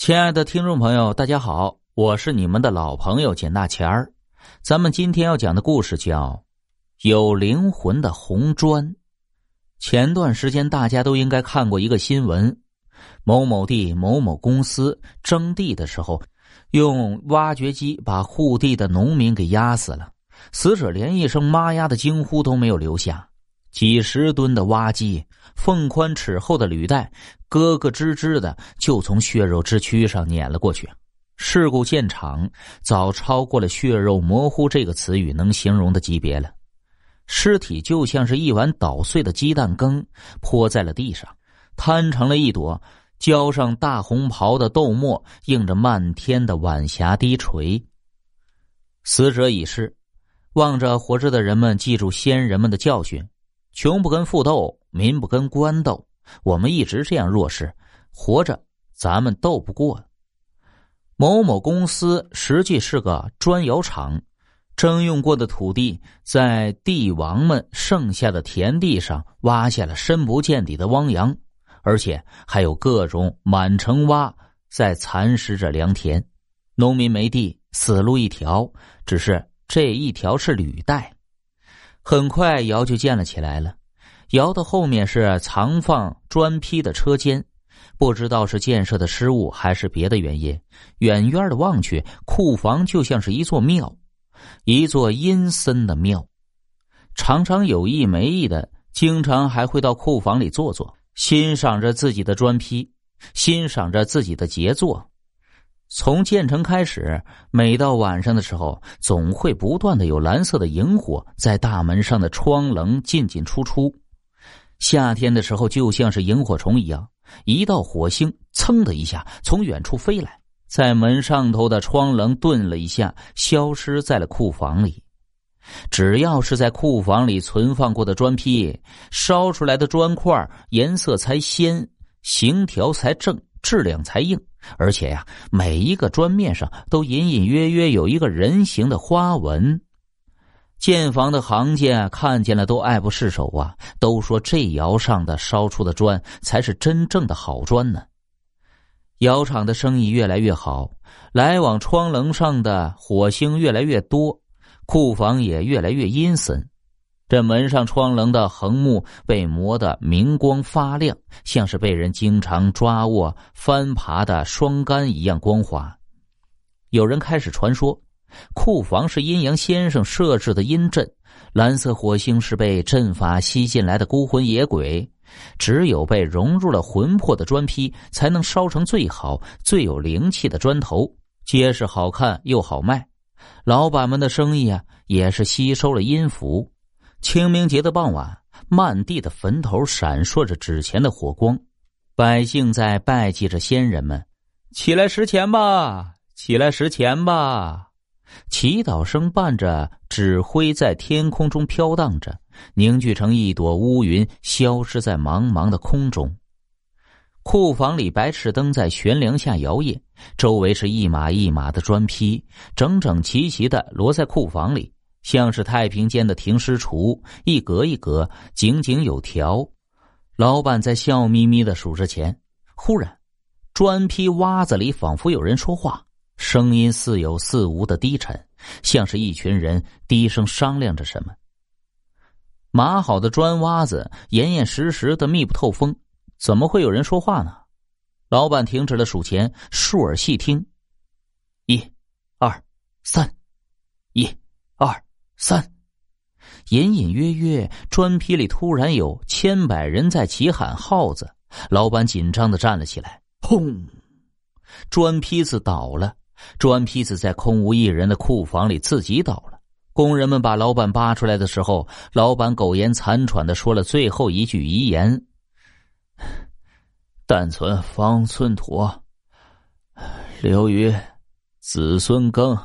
亲爱的听众朋友，大家好，我是你们的老朋友简大钱儿。咱们今天要讲的故事叫《有灵魂的红砖》。前段时间大家都应该看过一个新闻：某某地某某公司征地的时候，用挖掘机把护地的农民给压死了，死者连一声妈呀的惊呼都没有留下。几十吨的挖机，缝宽尺厚的履带，咯咯吱吱的就从血肉之躯上碾了过去。事故现场早超过了“血肉模糊”这个词语能形容的级别了。尸体就像是一碗捣碎的鸡蛋羹，泼在了地上，摊成了一朵浇上大红袍的豆沫，映着漫天的晚霞低垂。死者已逝，望着活着的人们，记住先人们的教训。穷不跟富斗，民不跟官斗。我们一直这样弱势，活着咱们斗不过。某某公司实际是个砖窑厂，征用过的土地在帝王们剩下的田地上挖下了深不见底的汪洋，而且还有各种满城挖在蚕食着良田。农民没地，死路一条，只是这一条是履带。很快，窑就建了起来了。窑的后面是藏放砖坯的车间，不知道是建设的失误还是别的原因，远远的望去，库房就像是一座庙，一座阴森的庙。常常有意没意的，经常还会到库房里坐坐，欣赏着自己的砖坯，欣赏着自己的杰作。从建成开始，每到晚上的时候，总会不断的有蓝色的萤火在大门上的窗棱进进出出。夏天的时候，就像是萤火虫一样，一道火星噌的一下从远处飞来，在门上头的窗棱顿了一下，消失在了库房里。只要是在库房里存放过的砖坯，烧出来的砖块颜色才鲜，形条才正，质量才硬。而且呀，每一个砖面上都隐隐约约有一个人形的花纹。建房的行家看见了都爱不释手啊，都说这窑上的烧出的砖才是真正的好砖呢。窑厂的生意越来越好，来往窗棱上的火星越来越多，库房也越来越阴森。这门上窗棱的横木被磨得明光发亮，像是被人经常抓握翻爬的双杆一样光滑。有人开始传说，库房是阴阳先生设置的阴阵，蓝色火星是被阵法吸进来的孤魂野鬼，只有被融入了魂魄的砖坯，才能烧成最好、最有灵气的砖头，结实好看又好卖。老板们的生意啊，也是吸收了阴符。清明节的傍晚，漫地的坟头闪烁着纸钱的火光，百姓在拜祭着先人们。起来拾钱吧，起来拾钱吧！祈祷声伴着纸灰在天空中飘荡着，凝聚成一朵乌云，消失在茫茫的空中。库房里白炽灯在悬梁下摇曳，周围是一码一码的砖坯，整整齐齐的摞在库房里。像是太平间的停尸橱，一格一格井井有条。老板在笑眯眯的数着钱，忽然，砖坯洼子里仿佛有人说话，声音似有似无的低沉，像是一群人低声商量着什么。码好的砖洼子严严实实的，密不透风，怎么会有人说话呢？老板停止了数钱，竖耳细听，一、二、三，一、二。三，隐隐约约，砖坯里突然有千百人在齐喊号子。老板紧张的站了起来，轰！砖坯子倒了，砖坯子在空无一人的库房里自己倒了。工人们把老板扒出来的时候，老板苟延残喘的说了最后一句遗言：“但存方寸土，留于子孙耕。”